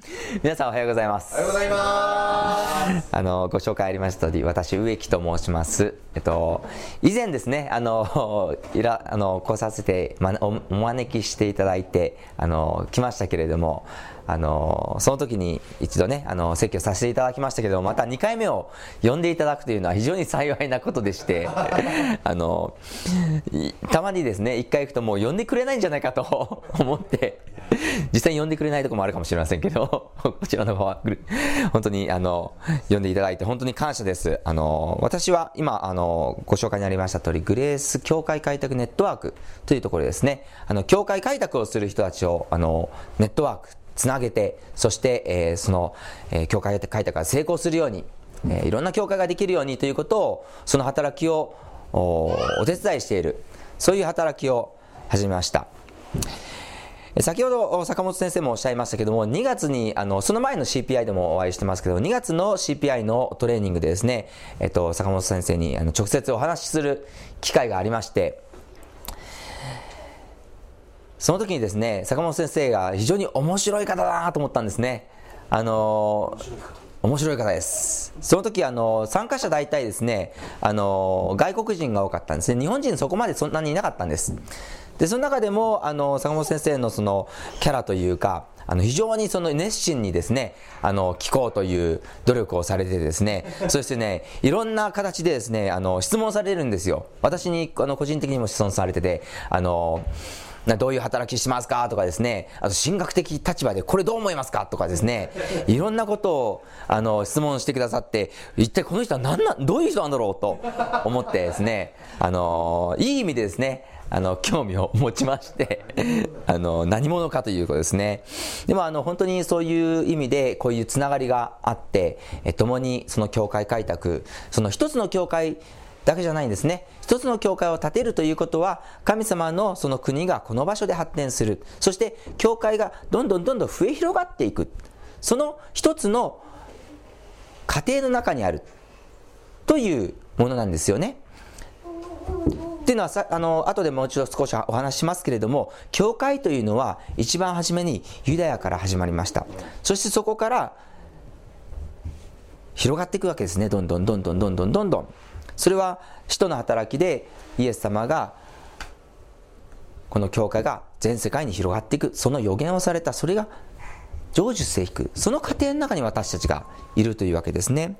皆さんおはようございます。おはようございます。あの、ご紹介ありました通り、私、植木と申します。えっと、以前ですね、あの、いら、あの、来させて、ま、おお招きしていただいて、あの、来ましたけれども、あの、その時に一度ね、あの、説教させていただきましたけども、また2回目を呼んでいただくというのは非常に幸いなことでして、あの、いたまにですね、1回行くともう呼んでくれないんじゃないかと思って、実際に呼んでくれないとこもあるかもしれませんけど、こちらの方は、本当に、あの、呼んでいただいて、本当に感謝です。あの、私は今、あの、ご紹介にありました通り、グレース教会開拓ネットワークというところですね、あの、教会開拓をする人たちを、あの、ネットワーク、つなげて、そして、えーその、えー教会開拓が成功するように、えーいろんな教会ができるようにということを、その働きをお手伝いしている、そういう働きを始めました。先ほど坂本先生もおっしゃいましたけども、2月に、あの、その前の CPI でもお会いしてますけど、2月の CPI のトレーニングでですね、えっと、坂本先生にあの直接お話しする機会がありまして、その時にですね、坂本先生が非常に面白い方だなと思ったんですね。あの面白い方です。その時あの参加者大体ですね、あの外国人が多かったんですね。日本人そこまでそんなにいなかったんです。でその中でもあの坂本先生のそのキャラというか。あの非常にその熱心にですね、あの聞こうという努力をされてですね、そしてね、いろんな形でですね、あの質問されるんですよ。私にあの個人的にも質問されてて、あのどういう働きしますかとかですね、あと神学的立場でこれどう思いますかとかですね、いろんなことをあの質問してくださって、一体この人は何な、どういう人なんだろうと思ってですね、あの、いい意味でですね、あの、興味を持ちまして、あの、何者かということですね。でもあの、本当にそういう意味で、こういうつながりがあって、え共にその教会開拓、その一つの教会だけじゃないんですね。一つの教会を建てるということは、神様のその国がこの場所で発展する。そして、教会がどんどんどんどん増え広がっていく。その一つの家庭の中にある。というものなんですよね。っていうのはさあの後でもう一度少しお話ししますけれども教会というのは一番初めにユダヤから始まりましたそしてそこから広がっていくわけですねどんどんどんどんどんどんどんどんそれは使徒の働きでイエス様がこの教会が全世界に広がっていく。その予言をされた。それが成就していく。その過程の中に私たちがいるというわけですね。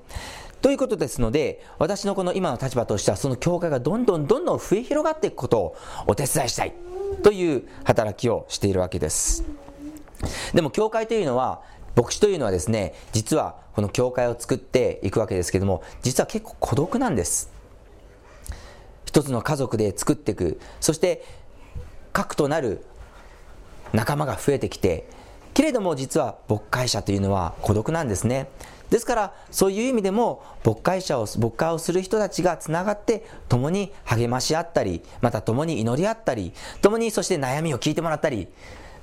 ということですので、私のこの今の立場としては、その教会がどんどんどんどん増え広がっていくことをお手伝いしたい。という働きをしているわけです。でも教会というのは、牧師というのはですね、実はこの教会を作っていくわけですけども、実は結構孤独なんです。一つの家族で作っていく。そして、核となる仲間が増えてきて、けれども実は牧会者というのは孤独なんですね。ですから、そういう意味でも、牧会者を、牧会をする人たちがつながって、共に励まし合ったり、また共に祈り合ったり、共にそして悩みを聞いてもらったり、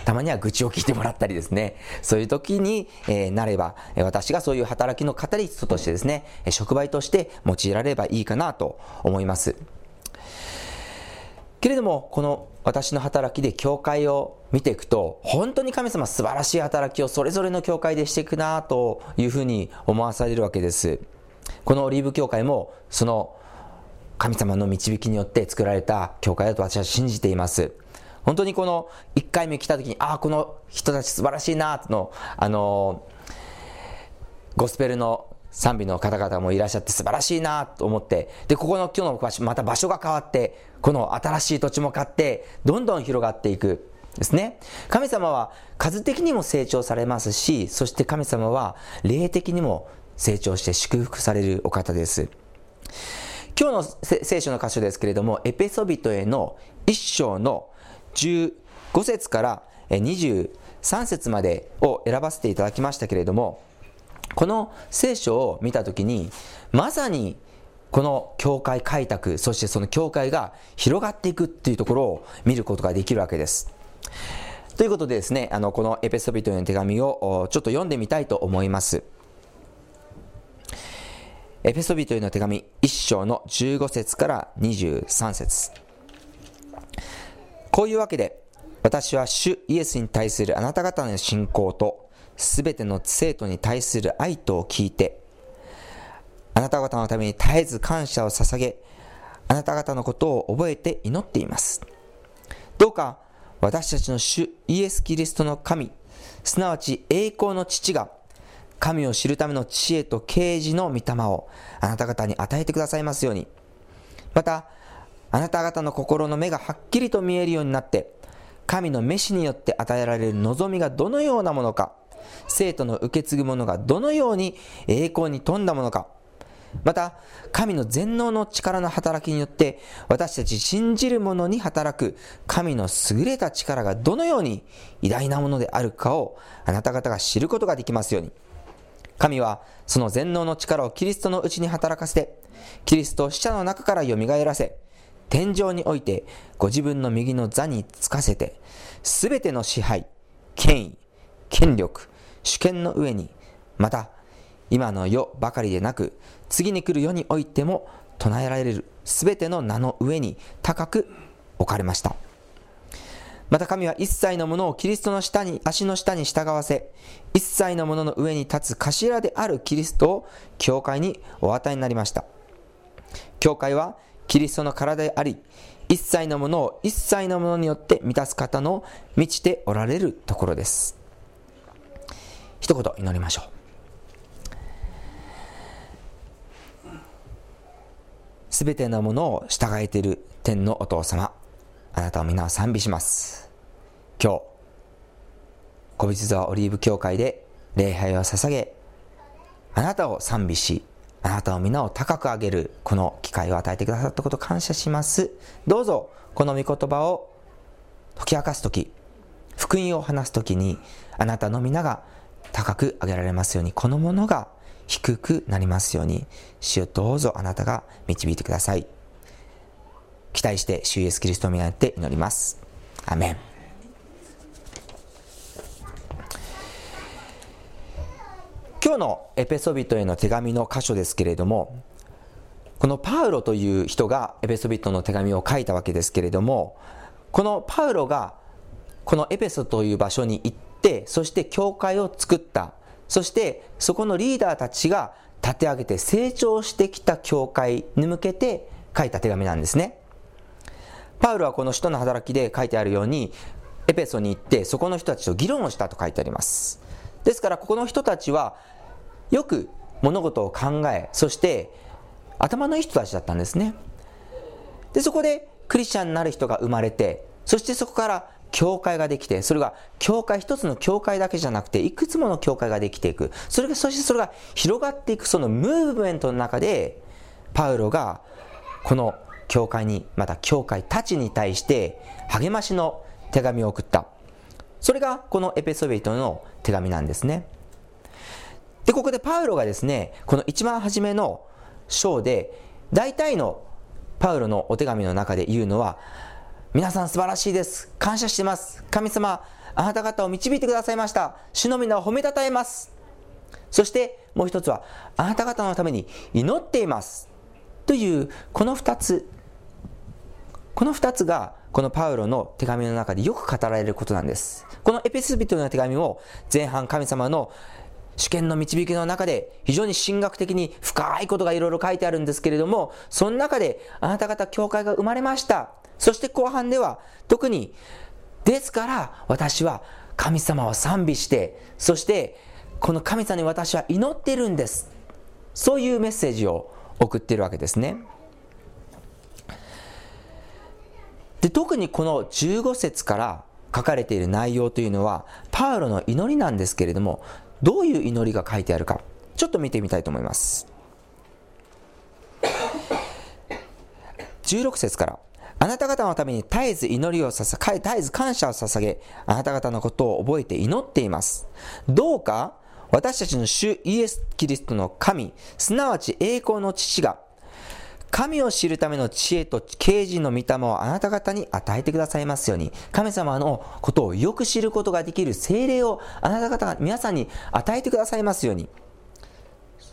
たまには愚痴を聞いてもらったりですね、そういう時に、えなれば、私がそういう働きのカタリストとしてですね、え触媒として用いられればいいかなと思います。けれども、この私の働きで教会を見ていくと、本当に神様素晴らしい働きをそれぞれの教会でしていくなというふうに思わされるわけです。このオリーブ教会も、その神様の導きによって作られた教会だと私は信じています。本当にこの1回目来た時に、ああ、この人たち素晴らしいなとの、あの、ゴスペルの賛美の方々もいらっしゃって素晴らしいなと思って、で、ここの今日の場所、また場所が変わって、この新しい土地も買って、どんどん広がっていく。ですね。神様は数的にも成長されますし、そして神様は霊的にも成長して祝福されるお方です。今日の聖書の箇所ですけれども、エペソビトへの一章の15節から23節までを選ばせていただきましたけれども、この聖書を見たときに、まさにこの教会開拓、そしてその教会が広がっていくっていうところを見ることができるわけです。ということでですね、あの、このエペソビトへの手紙をちょっと読んでみたいと思います。エペソビトへの手紙1章の15節から23節こういうわけで、私は主イエスに対するあなた方の信仰とすべての生徒に対する愛とを聞いて、あなた方のために絶えず感謝を捧げ、あなた方のことを覚えて祈っています。どうか私たちの主イエス・キリストの神、すなわち栄光の父が、神を知るための知恵と啓示の御霊をあなた方に与えてくださいますように。また、あなた方の心の目がはっきりと見えるようになって、神の召しによって与えられる望みがどのようなものか、生徒の受け継ぐものがどのように栄光に富んだものか、また、神の全能の力の働きによって、私たち信じる者に働く神の優れた力がどのように偉大なものであるかをあなた方が知ることができますように。神はその全能の力をキリストのうちに働かせて、キリストを死者の中から蘇らせ、天井においてご自分の右の座につかせて、すべての支配、権威、権力、主権の上に、また今の世ばかりでなく、次に来る世においても唱えられるすべての名の上に高く置かれました。また神は一切のものをキリストの下に、足の下に従わせ、一切のものの上に立つ頭であるキリストを教会にお与えになりました。教会はキリストの体であり、一切のものを一切のものによって満たす方の満ちておられるところです。一言祈りましょう。すべてのものを従えている天のお父様、あなたを皆を賛美します。今日、小仏沢オリーブ教会で礼拝を捧げ、あなたを賛美し、あなたを皆を高く上げるこの機会を与えてくださったこと感謝します。どうぞ、この御言葉を解き明かすとき、福音を話すときに、あなたの皆が高く上げられますように、このものが低くなりますように、主をどうぞあなたが導いてください。期待して主イエスキリストを見って祈ります。アメン。今日のエペソビトへの手紙の箇所ですけれども、このパウロという人がエペソビトの手紙を書いたわけですけれども、このパウロがこのエペソという場所に行って、そして教会を作ったそしてそこのリーダーたちが立て上げて成長してきた教会に向けて書いた手紙なんですね。パウロはこの使徒の働きで書いてあるように、エペソに行ってそこの人たちと議論をしたと書いてあります。ですからここの人たちはよく物事を考え、そして頭のいい人たちだったんですね。で、そこでクリスチャンになる人が生まれて、そしてそこから教会ができて、それが教会、一つの教会だけじゃなくて、いくつもの教会ができていく。それが、そしてそれが広がっていく、そのムーブメントの中で、パウロが、この教会に、また教会たちに対して、励ましの手紙を送った。それが、このエペソビトの手紙なんですね。で、ここでパウロがですね、この一番初めの章で、大体のパウロのお手紙の中で言うのは、皆さん素晴らしいです。感謝してます。神様、あなた方を導いてくださいました。主の皆を褒めたたえます。そしてもう一つは、あなた方のために祈っています。という、この二つ。この二つが、このパウロの手紙の中でよく語られることなんです。このエペスビトの手紙を前半神様の主権の導きの中で非常に神学的に深いことがいろいろ書いてあるんですけれども、その中であなた方教会が生まれました。そして後半では特に、ですから私は神様を賛美して、そしてこの神様に私は祈ってるんです。そういうメッセージを送ってるわけですね。で特にこの15節から書かれている内容というのはパウロの祈りなんですけれどもどういう祈りが書いてあるかちょっと見てみたいと思います16節からあなた方のために絶えず祈りをさ絶えず感謝を捧げ、あなた方のことを覚えて祈っています。どうか、私たちの主イエス・キリストの神、すなわち栄光の父が、神を知るための知恵と啓示の御霊をあなた方に与えてくださいますように、神様のことをよく知ることができる精霊をあなた方が皆さんに与えてくださいますように。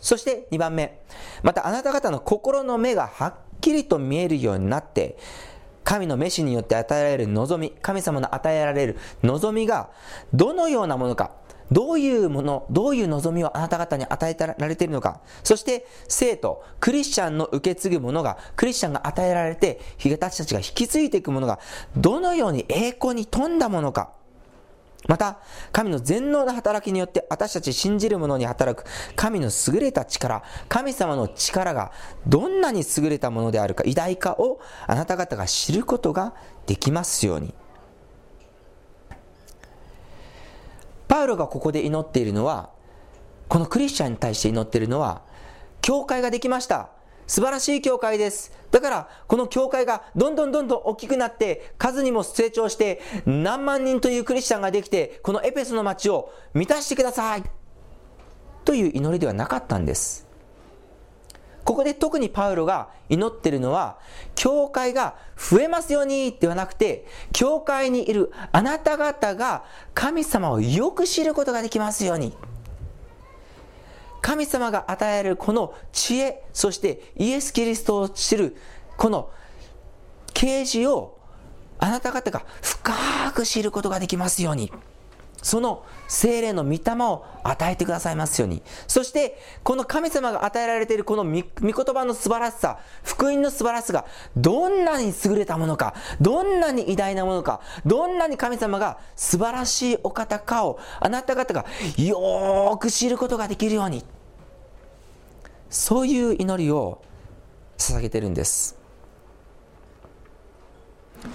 そして2番目、またあなた方の心の目がはっきりと見えるようになって、神の召しによって与えられる望み、神様の与えられる望みがどのようなものか、どういうもの、どういう望みをあなた方に与えられているのか、そして生徒、クリスチャンの受け継ぐものが、クリスチャンが与えられて、私たちが引き継いでいくものが、どのように栄光に富んだものか、また、神の全能な働きによって私たち信じる者に働く神の優れた力、神様の力がどんなに優れたものであるか、偉大かをあなた方が知ることができますように。パウロがここで祈っているのは、このクリスチャンに対して祈っているのは、教会ができました。素晴らしい教会です。だから、この教会がどんどんどんどん大きくなって、数にも成長して、何万人というクリスチャンができて、このエペソの町を満たしてください。という祈りではなかったんです。ここで特にパウロが祈ってるのは、教会が増えますようにではなくて、教会にいるあなた方が神様をよく知ることができますように。神様が与えるこの知恵、そしてイエス・キリストを知るこの啓示をあなた方が深く知ることができますように。その精霊の御霊を与えてくださいますように。そして、この神様が与えられているこの御言葉の素晴らしさ、福音の素晴らしさが、どんなに優れたものか、どんなに偉大なものか、どんなに神様が素晴らしいお方かを、あなた方がよーく知ることができるように。そういう祈りを捧げてるんです。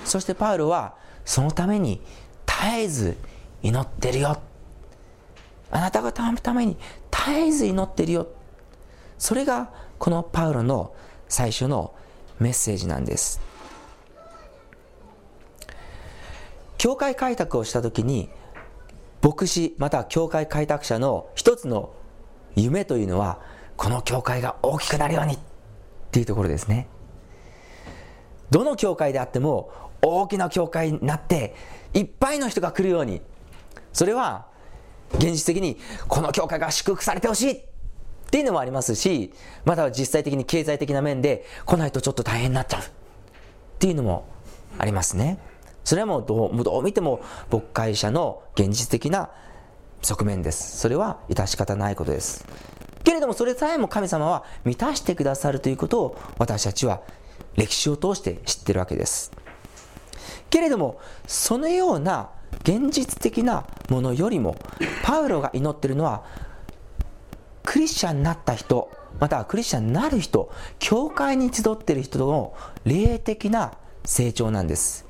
そしてパウロはそのために絶えず祈ってるよ。あなた方のために絶えず祈ってるよ。それがこのパウロの最初のメッセージなんです。教会開拓をした時に牧師また教会開拓者の一つの夢というのはこの教会が大きくなるように。っていうところですね。どの教会であっても大きな教会になっていっぱいの人が来るように。それは現実的にこの教会が祝福されてほしい。っていうのもありますしまたは実際的に経済的な面で来ないとちょっと大変になっちゃう。っていうのもありますね。それはもうどうどう見ても牧会者の現実的な側面です。それは致し方ないことです。けれどもそれさえも神様は満たしてくださるということを私たちは歴史を通して知ってるわけです。けれどもそのような現実的なものよりもパウロが祈ってるのはクリスチャンになった人またはクリスチャンになる人教会に集っている人の霊的な成長なんです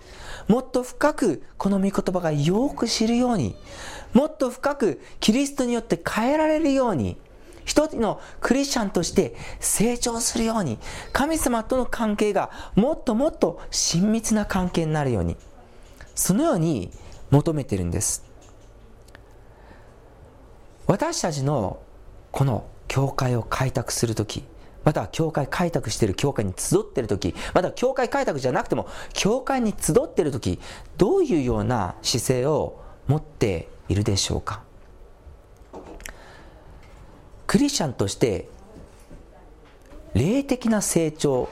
もっと深くこの御言葉がよく知るようにもっと深くキリストによって変えられるように一人のクリスチャンとして成長するように神様との関係がもっともっと親密な関係になるようにそのように求めてるんです。私たちのこの教会を開拓する時または教会開拓している教会に集っている時また教会開拓じゃなくても教会に集っている時どういうような姿勢を持っているでしょうか？クリスチャンとして霊的な成長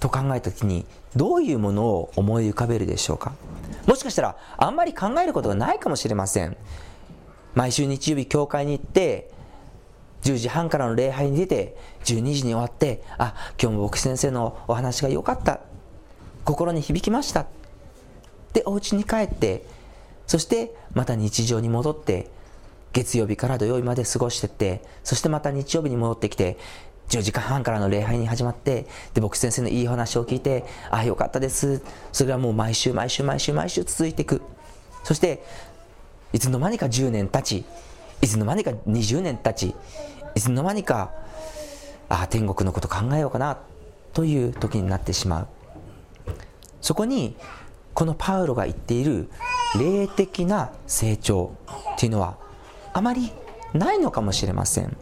と考えた時にどういうものを思い浮かべるでしょうか？もしかしたらあんまり考えることがないかもしれません。毎週日曜日教会に行って10時半からの礼拝に出て12時に終わってあ今日も僕先生のお話が良かった。心に響きました。でお家に帰ってそしてまた日常に戻って月曜日から土曜日まで過ごしてって、そしてまた日曜日に戻ってきて、10時間半からの礼拝に始まって、で、僕先生のいい話を聞いて、ああ、よかったです。それはもう毎週毎週毎週毎週続いていく。そして、いつの間にか10年経ち、いつの間にか20年経ち、いつの間にか、ああ、天国のこと考えようかな、という時になってしまう。そこに、このパウロが言っている霊的な成長っていうのはあまりないのかもしれません。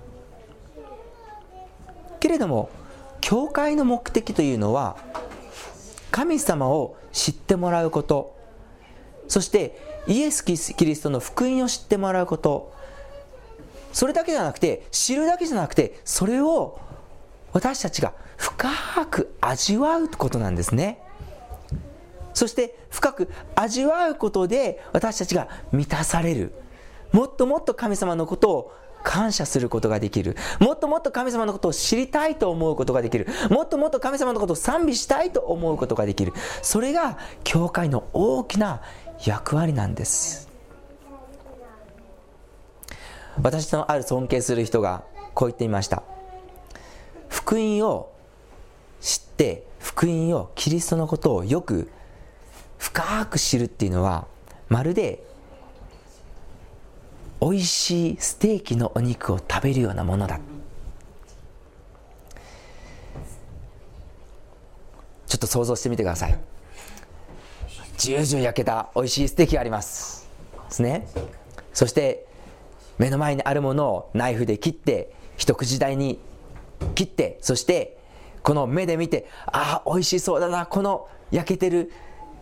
けれども教会の目的というのは神様を知ってもらうことそしてイエス・キリストの福音を知ってもらうことそれだけじゃなくて知るだけじゃなくてそれを私たちが深く味わうことなんですね。そして深く味わうことで私たちが満たされる。もっともっと神様のことを感謝することができる。もっともっと神様のことを知りたいと思うことができる。もっともっと神様のことを賛美したいと思うことができる。それが教会の大きな役割なんです。私のある尊敬する人がこう言ってみました。福音を知って福音をキリストのことをよく深く知るっていうのはまるで美味しいステーキのお肉を食べるようなものだ。ちょっと想像してみてください。じゅうじゅう焼けた美味しいステーキがあります。ですね。そして目の前にあるものをナイフで切って一口大に切ってそしてこの目で見てああ美味しそうだな。この焼けてる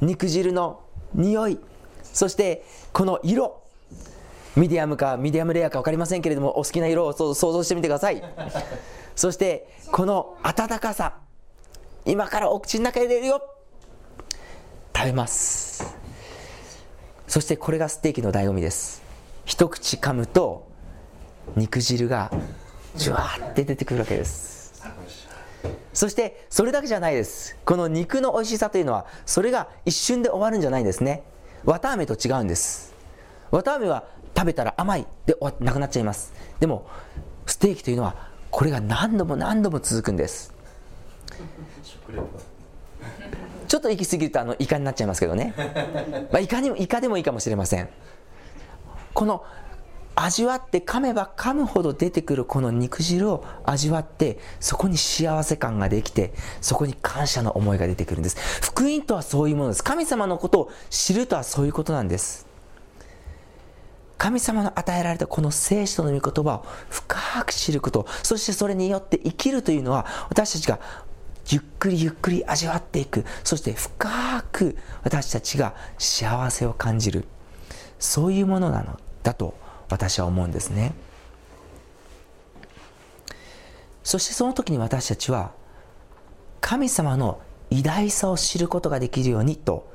肉汁の匂い。そしてこの色。ミディアムかミディアムレアか分かりませんけれどもお好きな色を想像してみてください。そしてこの温かさ。今からお口の中に入れるよ。食べます。そしてこれがステーキの醍醐味です。一口噛むと肉汁がジュワーって出てくるわけです。そしてそれだけじゃないです。この肉の美味しさというのはそれが一瞬で終わるんじゃないんですね。綿あめと違うんです。綿あめは食べたら甘いで終わなくなっちゃいます。でもステーキというのはこれが何度も何度も続くんです。ちょっと行き過ぎるとあのイカになっちゃいますけどね、まあ、イカにもイカでもいいかもしれません。この味わって噛めば噛むほど出てくるこの肉汁を味わってそこに幸せ感ができてそこに感謝の思いが出てくるんです。福音とはそういうものです。神様のことを知るとはそういうことなんです神様の与えられたこの聖書の御言葉を深く知ることそしてそれによって生きるというのは私たちがゆっくりゆっくり味わっていく。そして深く私たちが幸せを感じる。そういうものなのだと私は思うんですね。そしてその時に私たちは神様の偉大さを知ることができるようにと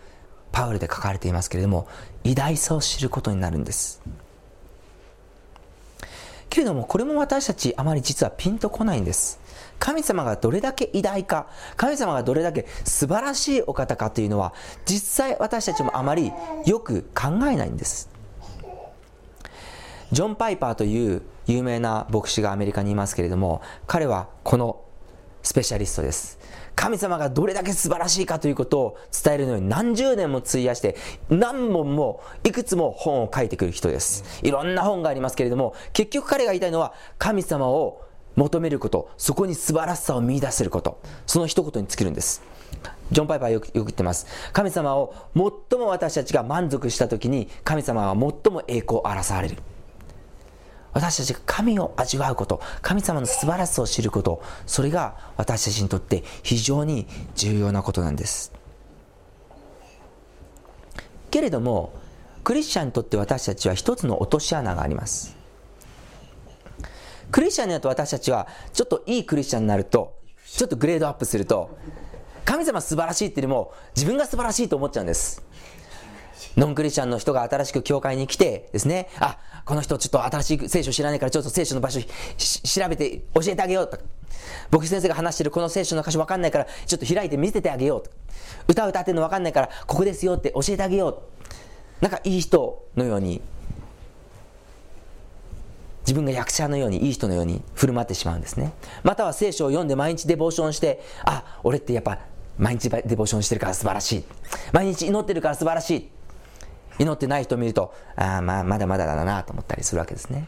パウルで書かれていますけれども偉大さを知ることになるんです。けれどもこれも私たちあまり実はピンとこないんです。神様がどれだけ偉大か神様がどれだけ素晴らしいお方かというのは実際私たちもあまりよく考えないんです。ジョン・パイパーという有名な牧師がアメリカにいますけれども彼はこのスペシャリストです。神様がどれだけ素晴らしいかということを伝えるのに何十年も費やして何本もいくつも本を書いてくる人です。いろんな本がありますけれども結局彼が言いたいのは神様を求めることそこに素晴らしさを見出せることその一言に尽きるんです。ジョン・パイパーよくよく言ってます。神様を最も私たちが満足した時に神様は最も栄光を荒らされる。私たちが神を味わうこと神様の素晴らしさを知ることそれが私たちにとって非常に重要なことなんです。けれどもクリスチャンにとって私たちは一つの落とし穴があります。クリスチャンになると私たちはちょっといいクリスチャンになるとちょっとグレードアップすると神様素晴らしいっていうよりも自分が素晴らしいと思っちゃうんです。ノンクリスチャンの人が新しく教会に来てですね、あ、この人ちょっと新しい聖書知らないからちょっと聖書の場所調べて教えてあげようと。牧師先生が話してるこの聖書の箇所わかんないからちょっと開いて見せてあげようと。歌歌ってるのわかんないからここですよって教えてあげよう。なんかいい人のように、自分が役者のようにいい人のように振る舞ってしまうんですね。または聖書を読んで毎日デボーションして、あ、俺ってやっぱ毎日デボーションしてるから素晴らしい。毎日祈ってるから素晴らしい。祈ってない人を見るとああまあまだまだだなと思ったりするわけですね。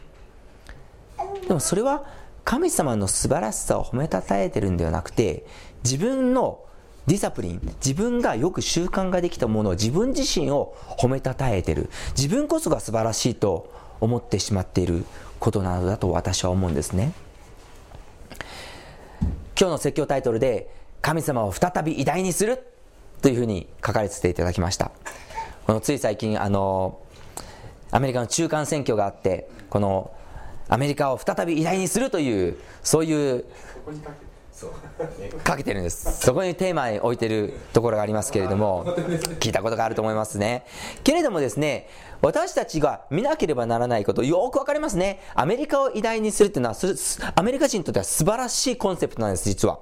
でもそれは神様の素晴らしさを褒めたたえてるんではなくて自分のディサプリン自分がよく習慣ができたものを自分自身を褒めたたえてる。自分こそが素晴らしいと思ってしまっていることなのだと私は思うんですね。今日の説教タイトルで神様を再び偉大にするというふうに書かれていただきました。このつい最近あのアメリカの中間選挙があってこのアメリカを再び偉大にするというそういうかけてるんです。そこにテーマに置いてるところがありますけれども聞いたことがあると思いますね。けれどもですね私たちが見なければならないことよくわかりますね。アメリカを偉大にするっていうのはアメリカ人にとっては素晴らしいコンセプトなんです実は。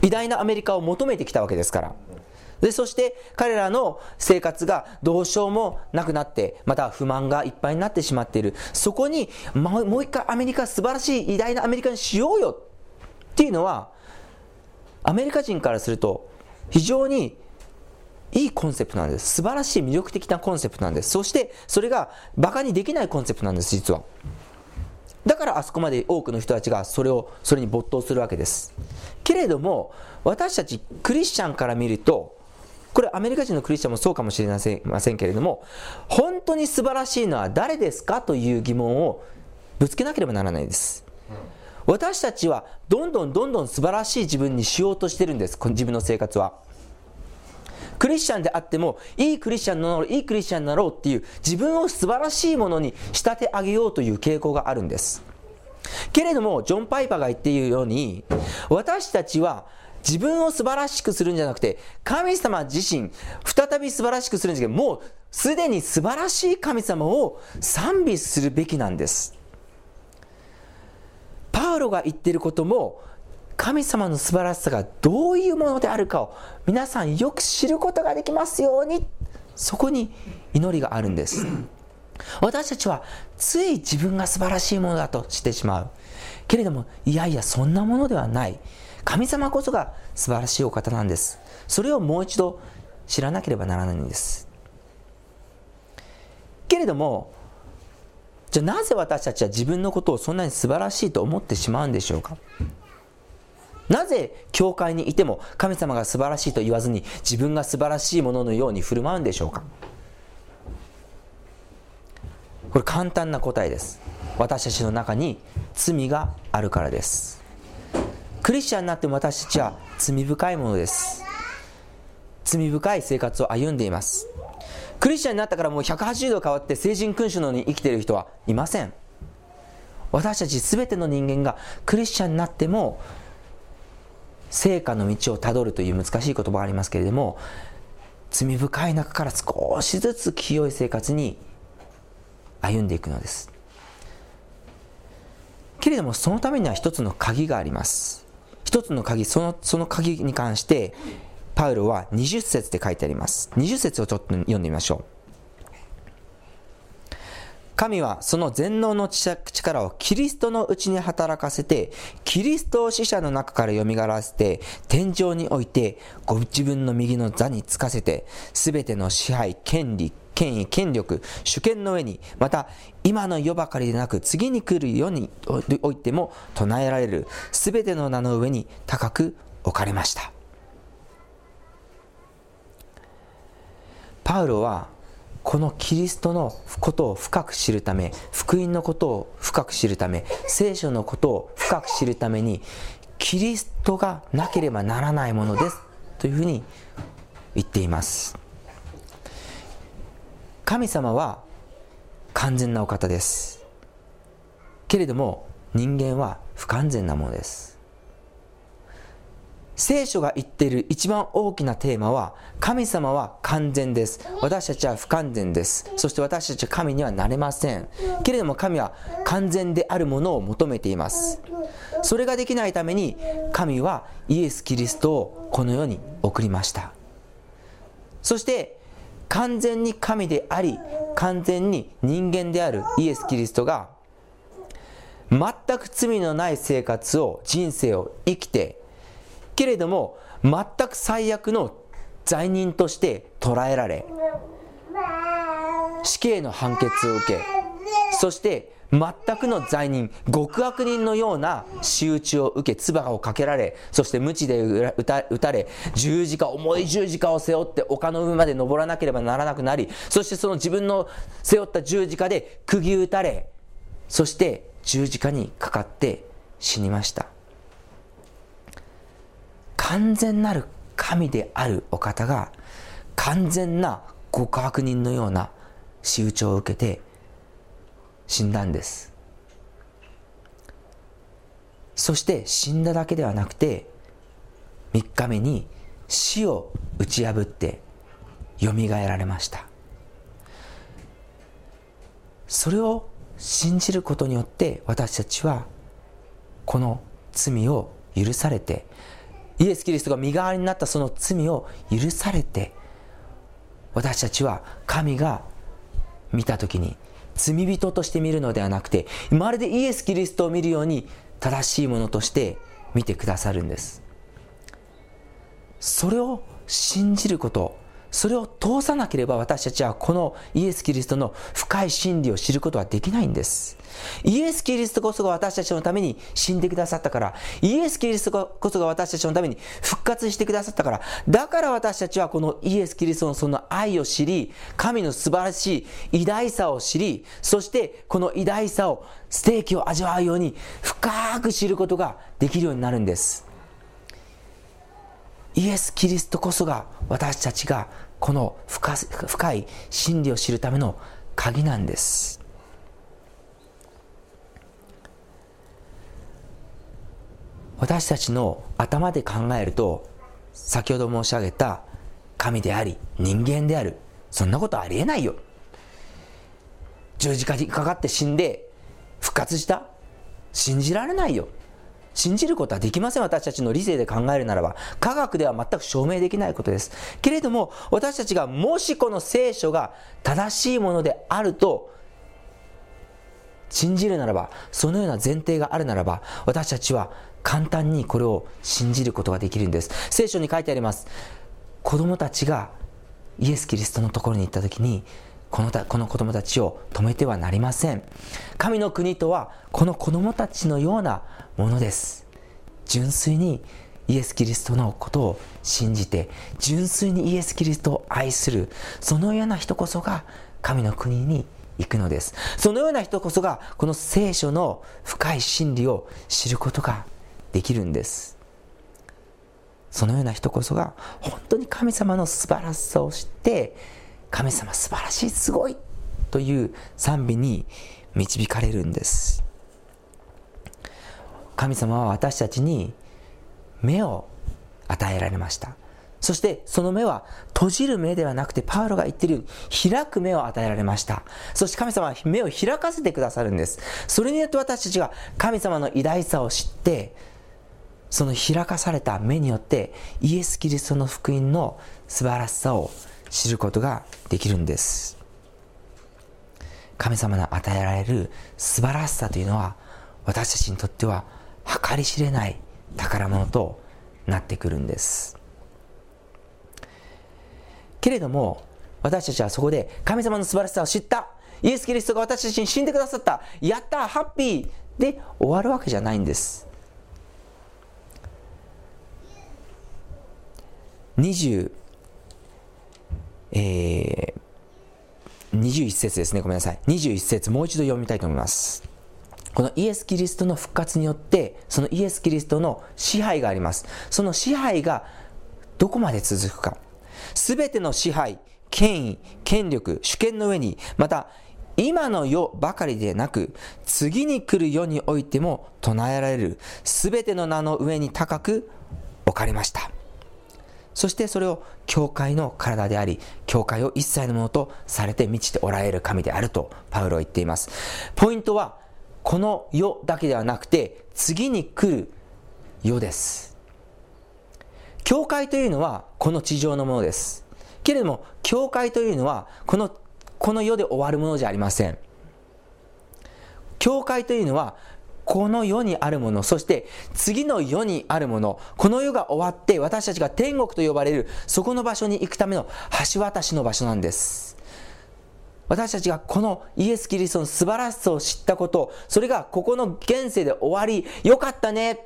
偉大なアメリカを求めてきたわけですから。でそして彼らの生活がどうしようもなくなってまた不満がいっぱいになってしまっている。そこにもう一回アメリカ素晴らしい偉大なアメリカにしようよっていうのはアメリカ人からすると非常にいいコンセプトなんです。素晴らしい魅力的なコンセプトなんです。そしてそれがバカにできないコンセプトなんです実は。だからあそこまで多くの人たちがそれをそれに没頭するわけです。けれども私たちクリスチャンから見るとこれアメリカ人のクリスチャンもそうかもしれませんませんけれども本当に素晴らしいのは誰ですかという疑問をぶつけなければならないです、私たちはどんどんどんどん素晴らしい自分にしようとしてるんです自分の生活は。クリスチャンであってもいいクリスチャンになろういいクリスチャンになろうっていう自分を素晴らしいものに仕立て上げようという傾向があるんです。けれどもジョン・パイパーが言っているように私たちは自分を素晴らしくするんじゃなくて、神様自身、再び素晴らしくするんですけど、もうすでに素晴らしい神様を賛美するべきなんです。パウロが言っていることも、神様の素晴らしさがどういうものであるかを皆さんよく知ることができますように、そこに祈りがあるんです。私たちはつい自分が素晴らしいものだとしてしまう。けれども、いやいや、そんなものではない。神様こそが素晴らしいお方なんです。それをもう一度知らなければならないんです。けれどもじゃあなぜ私たちは自分のことをそんなに素晴らしいと思ってしまうんでしょうか？なぜ教会にいても神様が素晴らしいと言わずに自分が素晴らしいもののように振る舞うんでしょうか？これ簡単な答えです。私たちの中に罪があるからです。クリスチャンになっても私たちは罪深いものです。罪深い生活を歩んでいます。クリスチャンになったからもう180度変わって成人君主のように生きている人はいません。私たち全ての人間がクリスチャンになっても成果の道をたどるという難しい言葉がありますけれども罪深い中から少しずつ清い生活に歩んでいくのです。けれどもそのためには一つの鍵があります。一つの鍵、そのその鍵に関して、パウロは20節で書いてあります。20節をちょっと読んでみましょう。神はその全能の力をキリストのうちに働かせて、キリストを死者の中から蘇らせて、天井において、ご自分の右の座につかせて、すべての支配、権利、権威、権力、主権の上に、また今の世ばかりでなく次に来る世においても唱えられる全ての名の上に高く置かれました。パウロはこのキリストのことを深く知るため、福音のことを深く知るため、聖書のことを深く知るために、キリストがなければならないものですというふうに言っています。神様は完全なお方です。けれども人間は不完全なものです。聖書が言っている一番大きなテーマは神様は完全です。私たちは不完全です。そして私たちは神にはなれません。けれども神は完全であるものを求めています。それができないために神はイエス・キリストをこの世に送りました。そして完全に神であり完全に人間であるイエス・キリストが全く罪のない生活を人生を生きてけれども全く最悪の罪人として捕らえられ死刑の判決を受けそして全くの罪人、極悪人のような仕打ちを受け、唾をかけられ、そして鞭で打た打たれ、十字架、重い十字架を背負って丘の上まで登らなければならなくなり、そしてその自分の背負った十字架で釘打たれ、そして十字架にかかって死にました。完全なる神であるお方が、完全な極悪人のような仕打ちを受けて死んだんです。そして死んだだけではなくて3日目に死を打ち破ってよみがえられました。それを信じることによって私たちはこの罪を許されてイエス・キリストが身代わりになったその罪を許されて私たちは神が見た時に罪人として見るのではなくてまるでイエス・キリストを見るように正しいものとして見てくださるんです。それを信じること。それを通さなければ私たちはこのイエス・キリストの深い真理を知ることはできないんです。イエス・キリストこそが私たちのために死んでくださったから、イエス・キリストこそが私たちのために復活してくださったから、だから私たちはこのイエス・キリストのその愛を知り、神の素晴らしい偉大さを知り、そしてこの偉大さをステーキを味わうように深く知ることができるようになるんです。イエス・キリストこそが私たちがこの深い真理を知るための鍵なんです。私たちの頭で考えると先ほど申し上げた神であり人間であるそんなことありえないよ。十字架にかかって死んで復活した信じられないよ。信じることはできません。私たちの理性で考えるならば。科学では全く証明できないことです。けれども、私たちがもしこの聖書が正しいものであると、信じるならば、そのような前提があるならば、私たちは簡単にこれを信じることができるんです。聖書に書いてあります。子供たちがイエス・キリストのところに行った時に、このたこの子供たちを止めてはなりません。神の国とはこの子供たちのようなものです。純粋にイエス・キリストのことを信じて純粋にイエス・キリストを愛する。そのような人こそが神の国に行くのです。そのような人こそがこの聖書の深い真理を知ることができるんです。そのような人こそが本当に神様の素晴らしさを知って神様素晴らしいすごいという賛美に導かれるんです。神様は私たちに目を与えられました。そしてその目は閉じる目ではなくてパウロが言ってるように開く目を与えられました。そして神様は目を開かせてくださるんです。それによって私たちが神様の偉大さを知ってその開かされた目によってイエス・キリストの福音の素晴らしさを知ることができるんです。神様の与えられる素晴らしさというのは私たちにとっては計り知れない宝物となってくるんです。けれども私たちはそこで神様の素晴らしさを知った。イエス・キリストが私たちに死んでくださった。やったハッピーで終わるわけじゃないんです。20えー、21節ですね、ごめんなさい。21節、もう一度読みたいと思います。このイエス・キリストの復活によって、そのイエス・キリストの支配があります。その支配がどこまで続くか。すべての支配、権威、権力、主権の上に、また、今の世ばかりでなく、次に来る世においても唱えられる、すべての名の上に高く置かれました。そしてそれを教会の体であり、教会を一切のものとされて満ちておられる神であるとパウロは言っています。ポイントは、この世だけではなくて、次に来る世です。教会というのはこの地上のものです。けれども、教会というのはこの、この世で終わるものじゃありません。教会というのはこの世にあるもの、そして次の世にあるもの、この世が終わって私たちが天国と呼ばれるそこの場所に行くための橋渡しの場所なんです。私たちがこのイエス・キリストの素晴らしさを知ったこと、それがここの現世で終わり、よかったねっ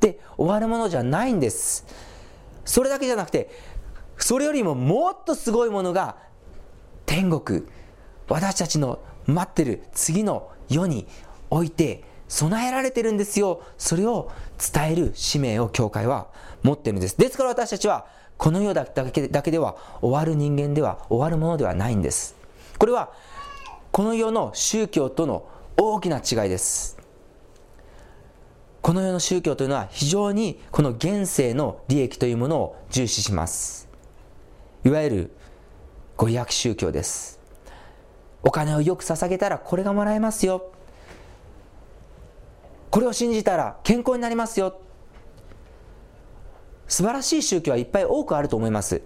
て終わるものじゃないんです。それだけじゃなくて、それよりももっとすごいものが天国、私たちの待ってる次の世において備えられてるんですよ。それを伝える使命を教会は持ってるんです。ですから私たちは、この世だけだけでは終わる人間では終わるものではないんです。これは、この世の宗教との大きな違いです。この世の宗教というのは非常にこの現世の利益というものを重視しますいわゆるご利益宗教ですお金をよく捧げたらこれがもらえますよこれを信じたら健康になりますよ。素晴らしい宗教はいっぱい多くあると思います。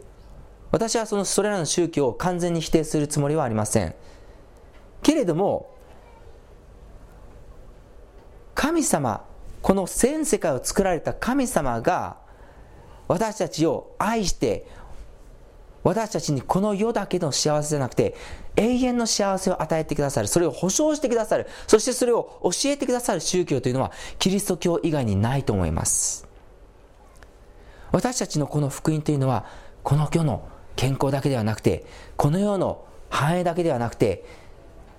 私はそのそれらの宗教を完全に否定するつもりはありません。けれども神様この全世界を作られた神様が私たちを愛して私たちにこの世だけの幸せじゃなくて永遠の幸せを与えてくださる。それを保証してくださる。そしてそれを教えてくださる宗教というのはキリスト教以外にないと思います。私たちのこの福音というのはこの世の健康だけではなくてこの世の繁栄だけではなくて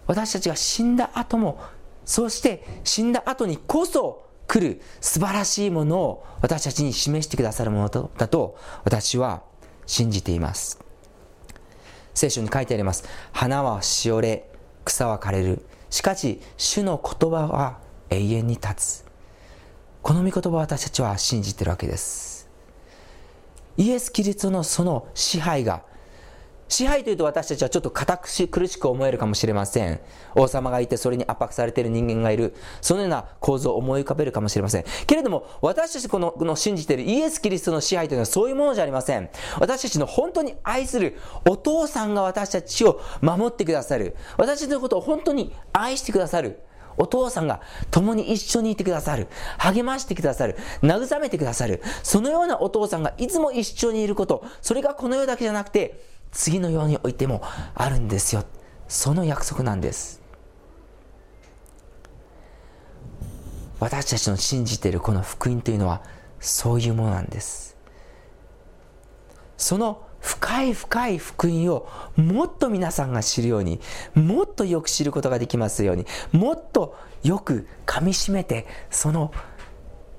私たちが死んだ後もそして死んだ後にこそ来る素晴らしいものを私たちに示してくださるものだと私は信じています。聖書に書いてあります。花はしおれ草は枯れる。しかし主の言葉は永遠に立つ。この御言葉を私たちは信じているわけです。イエス・キリストのその支配が支配というと私たちはちょっと堅苦しく思えるかもしれません。王様がいてそれに圧迫されている人間がいる。そのような構造を思い浮かべるかもしれません。けれども私たちこのこの信じているイエス・キリストの支配というのはそういうものじゃありません。私たちの本当に愛するお父さんが私たちを守ってくださる。私たちのことを本当に愛してくださる。お父さんが共に一緒にいてくださる。励ましてくださる。慰めてくださる。そのようなお父さんがいつも一緒にいること。それがこの世だけじゃなくて、次のようにおいてもあるんですよ。その約束なんです。私たちの信じているこの福音というのはそういうものなんです。その深い深い福音をもっと皆さんが知るようにもっとよく知ることができますようにもっとよくかみしめてその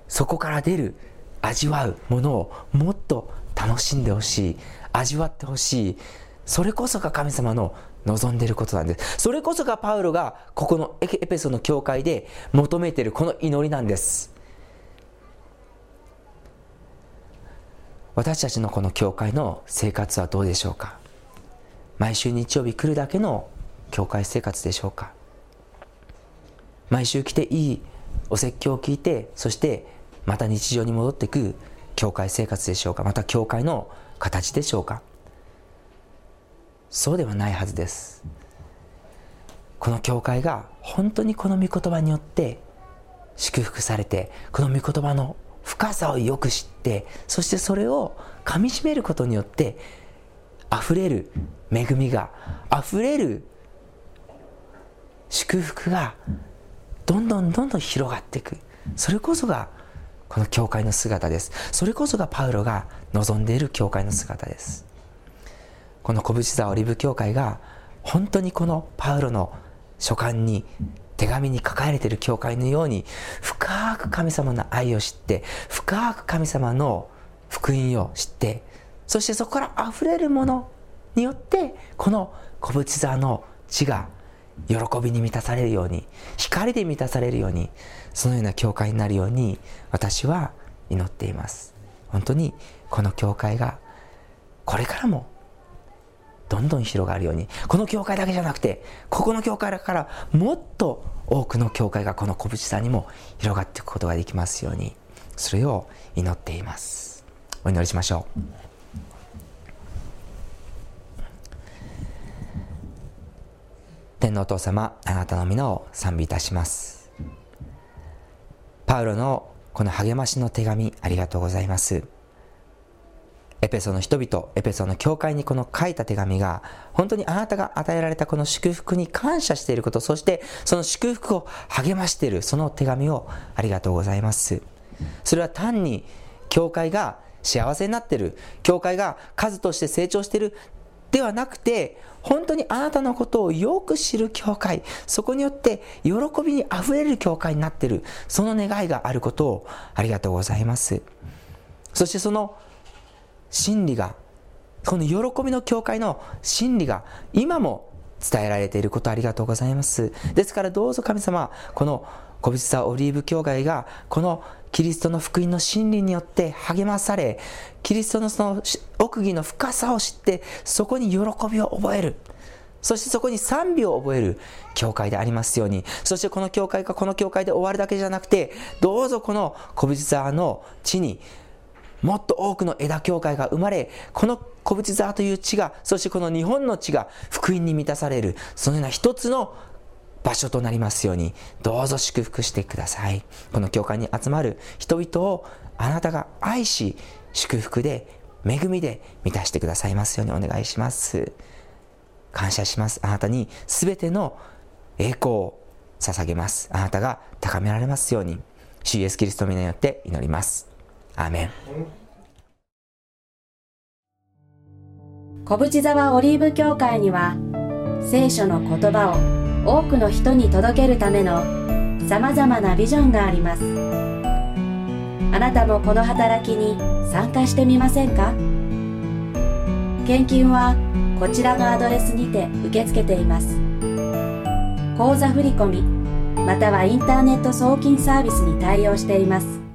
そこから出る味わうものをもっと楽しんでほしい。味わってほしい。それこそが神様の望んでいることなんです。それこそがパウロがここのエペソの教会で求めているこの祈りなんです。私たちのこの教会の生活はどうでしょうか？毎週日曜日来るだけの教会生活でしょうか？毎週来ていいお説教を聞いてそしてまた日常に戻っていく教会生活でしょうか？また教会の形でしょうか？そうではないはずです。この教会が本当にこの御言葉によって祝福されてこの御言葉の深さをよく知ってそしてそれをかみしめることによって溢れる恵みが溢れる祝福がどんどんどんどん広がっていく。それこそがこの教会の姿です。それこそがパウロが望んでいる教会の姿です。この小淵沢オリブ教会が本当にこのパウロの書簡に手紙に書かれている教会のように深く神様の愛を知って深く神様の福音を知ってそしてそこから溢れるものによってこの小淵沢の地が喜びに満たされるように光で満たされるようにそのような教会になるように私は祈っています。本当にこの教会がこれからもどんどん広がるようにこの教会だけじゃなくてここの教会だからもっと多くの教会がこの小渕さんにも広がっていくことができますようにそれを祈っています。お祈りしましょう。のお父様あなたの皆を賛美いたします。パウロのこの励ましの手紙ありがとうございます。エペソの人々エペソの教会にこの書いた手紙が本当にあなたが与えられたこの祝福に感謝していることそしてその祝福を励ましているその手紙をありがとうございます。それは単に教会が幸せになってる教会が数として成長しているではなくて本当にあなたのことをよく知る教会そこによって喜びにあふれる教会になっているその願いがあることをありがとうございます。そしてその真理がこの喜びの教会の真理が今も伝えられていることありがとうございます。ですからどうぞ神様この小淵沢オリーブ教会がこのキリストの福音の真理によって励まされキリストのその奥義の深さを知ってそこに喜びを覚える。そしてそこに賛美を覚える。教会でありますように。そしてこの教会がこの教会で終わるだけじゃなくてどうぞこの小淵沢の地にもっと多くの枝教会が生まれこの小淵沢という地がそしてこの日本の地が福音に満たされる。そのような一つの場所となりますようにどうぞ祝福してください。この教会に集まる人々をあなたが愛し祝福で恵みで満たしてくださいますようにお願いします。感謝します。あなたに全ての栄光を捧げます。あなたが高められますように主イエスキリストの皆によって祈ります。アーメン。小淵沢オリーブ教会には聖書の言葉を多くの人に届けるためのさまざまなビジョンがあります。あなたもこの働きに参加してみませんか？献金はこちらのアドレスにて受け付けています。口座振込またはインターネット送金サービスに対応しています。